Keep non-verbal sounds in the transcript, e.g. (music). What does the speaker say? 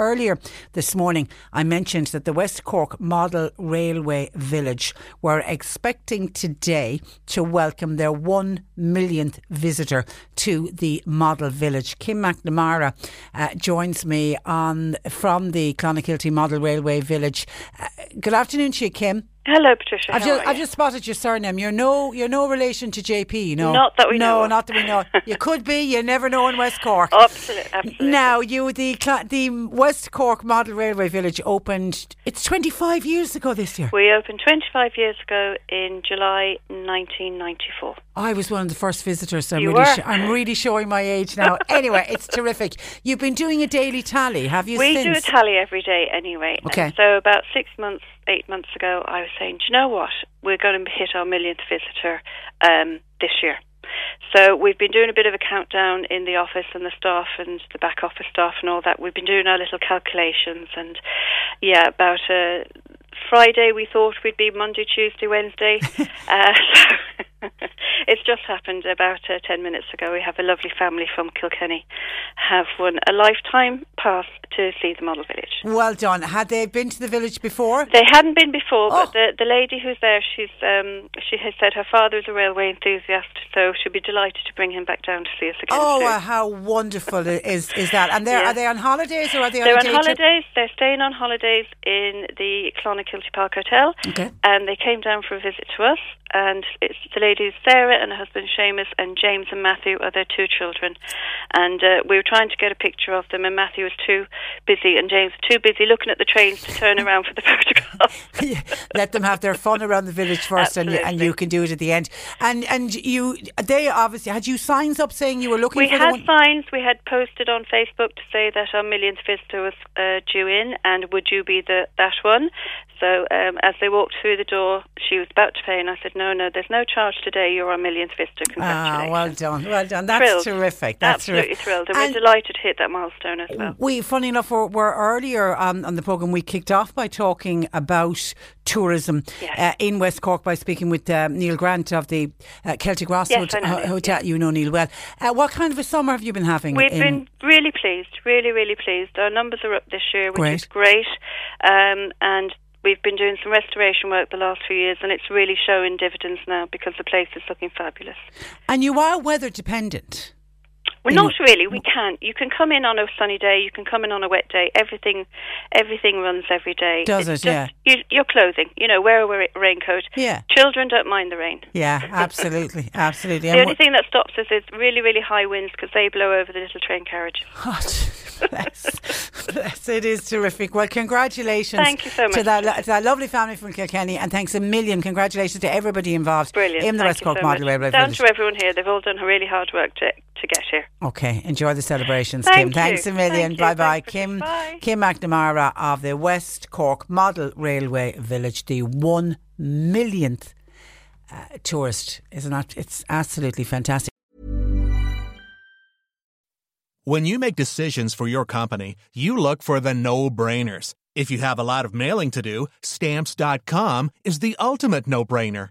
Earlier this morning, I mentioned that the West Cork Model Railway Village were expecting today to welcome their one millionth visitor to the Model Village. Kim McNamara uh, joins me on from the Clonakilty Model Railway Village. Uh, good afternoon to you, Kim. Hello, Patricia. I've just, I've just spotted your surname. You're no, you're no relation to JP. No, Not that we no, know of. not that we know. you (laughs) could be. You never know in West Cork. Absolutely, absolutely. Now, you the the West Cork Model Railway Village opened. It's 25 years ago this year. We opened 25 years ago in July 1994. I was one of the first visitors. So I'm You really, were. sh- I'm really showing my age now. (laughs) anyway, it's terrific. You've been doing a daily tally, have you? we since? do a tally every day anyway. And Okay. so about six months, eight months ago, I was saying, do you know what? We're going to hit our millionth visitor um, this year. So we've been doing a bit of a countdown in the office and the staff and the back office staff and all that. We've been doing our little calculations and yeah, about uh, Friday we thought we'd be Monday, Tuesday, Wednesday. (laughs) uh, (laughs) so (laughs) it's just happened about uh, ten minutes ago. We have a lovely family from Kilkenny have won a lifetime pass to see the model village. Well done. Had they been to the village before? They hadn't been before, Oh. but the the lady who's there, she's um, she has said her father's a railway enthusiast, so she'll be delighted to bring him back down to see us again. Oh, uh, how wonderful is is that? And they're, Yeah. are they on holidays or are they They're on a on day trip? holidays. They're staying on holidays in the Clonakilty Park Hotel. Okay. And they came down for a visit to us. And it's the ladies Sarah and her husband Seamus and James and Matthew are their two children. And uh, we were trying to get a picture of them, and Matthew was too busy, and James was too busy looking at the trains to turn around for the (laughs) photograph. (laughs) Let them have their fun around the village first, and you, and you can do it at the end. And and you, they obviously had you signs up saying you were looking We for the had one. signs. We had posted on Facebook to say that our millionth visitor was uh, due in, and would you be the that one? So um, as they walked through the door, she was about to pay, and I said, "No, no, there's no charge today. You're our millionth visitor. Congratulations!" Ah, well done, well done. That's Thrilled. terrific. That's Absolutely terrific. thrilled, and, And we're delighted to hit that milestone as well. We, funny enough, were, were earlier um, on the programme, we kicked off by talking about tourism Yes. uh, in West Cork by speaking with uh, Neil Grant of the uh, Celtic Ross Yes, Hotel. You know Neil well. Uh, what kind of a summer have you been having? We've been really pleased, really, really pleased. Our numbers are up this year, which Great. is great, um, and. We've been doing some restoration work the last few years, and it's really showing dividends now because the place is looking fabulous. And you are weather dependent. Well, not mm. really. We can't. You can come in on a sunny day. You can come in on a wet day. Everything, everything runs every day. Does It's it? Yeah. You, your clothing. You know, wear a raincoat. Yeah. Children don't mind the rain. Yeah, (laughs) absolutely, absolutely. The And only thing that stops us is really, really high winds because they blow over the little train carriage. God, (laughs) oh, bless, bless. It is terrific. Well, congratulations. Thank you so to much. that, to that lovely family from Kilkenny, and thanks a million. Congratulations to everybody involved Brilliant. in the Thank West Cork so Model. Railway Down Village. to everyone here. They've all done a really hard work to to get here. Okay, enjoy the celebrations, Thank Kim. you. Thanks a million. Thank. Bye bye, Kim. Bye. Kim McNamara of the West Cork Model Railway Village, the one millionth uh, tourist. Isn't that? It's absolutely fantastic. When you make decisions for your company, you look for the no brainers. If you have a lot of mailing to do, stamps.com is the ultimate no brainer.